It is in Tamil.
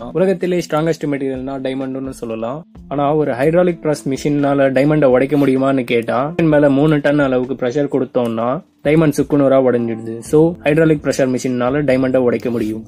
தான் உலகத்திலே ஸ்ட்ராங்கஸ்ட் மெட்டீரியல்னா டைமண்ட்னு சொல்லலாம். ஆனா ஒரு ஹைட்ராலிக் பிரஸ் மிஷினால டைமண்டை உடைக்க முடியுமான்னு கேட்டா மேல மூணு டன் அளவுக்கு ப்ரெஷர் கொடுத்தோம்னா டைமண்ட் சுக்குநூறா உடைஞ்சிடுது. சோ ஹைட்ராலிக் பிரஷர் மிஷினால டைமண்டை உடைக்க முடியும்.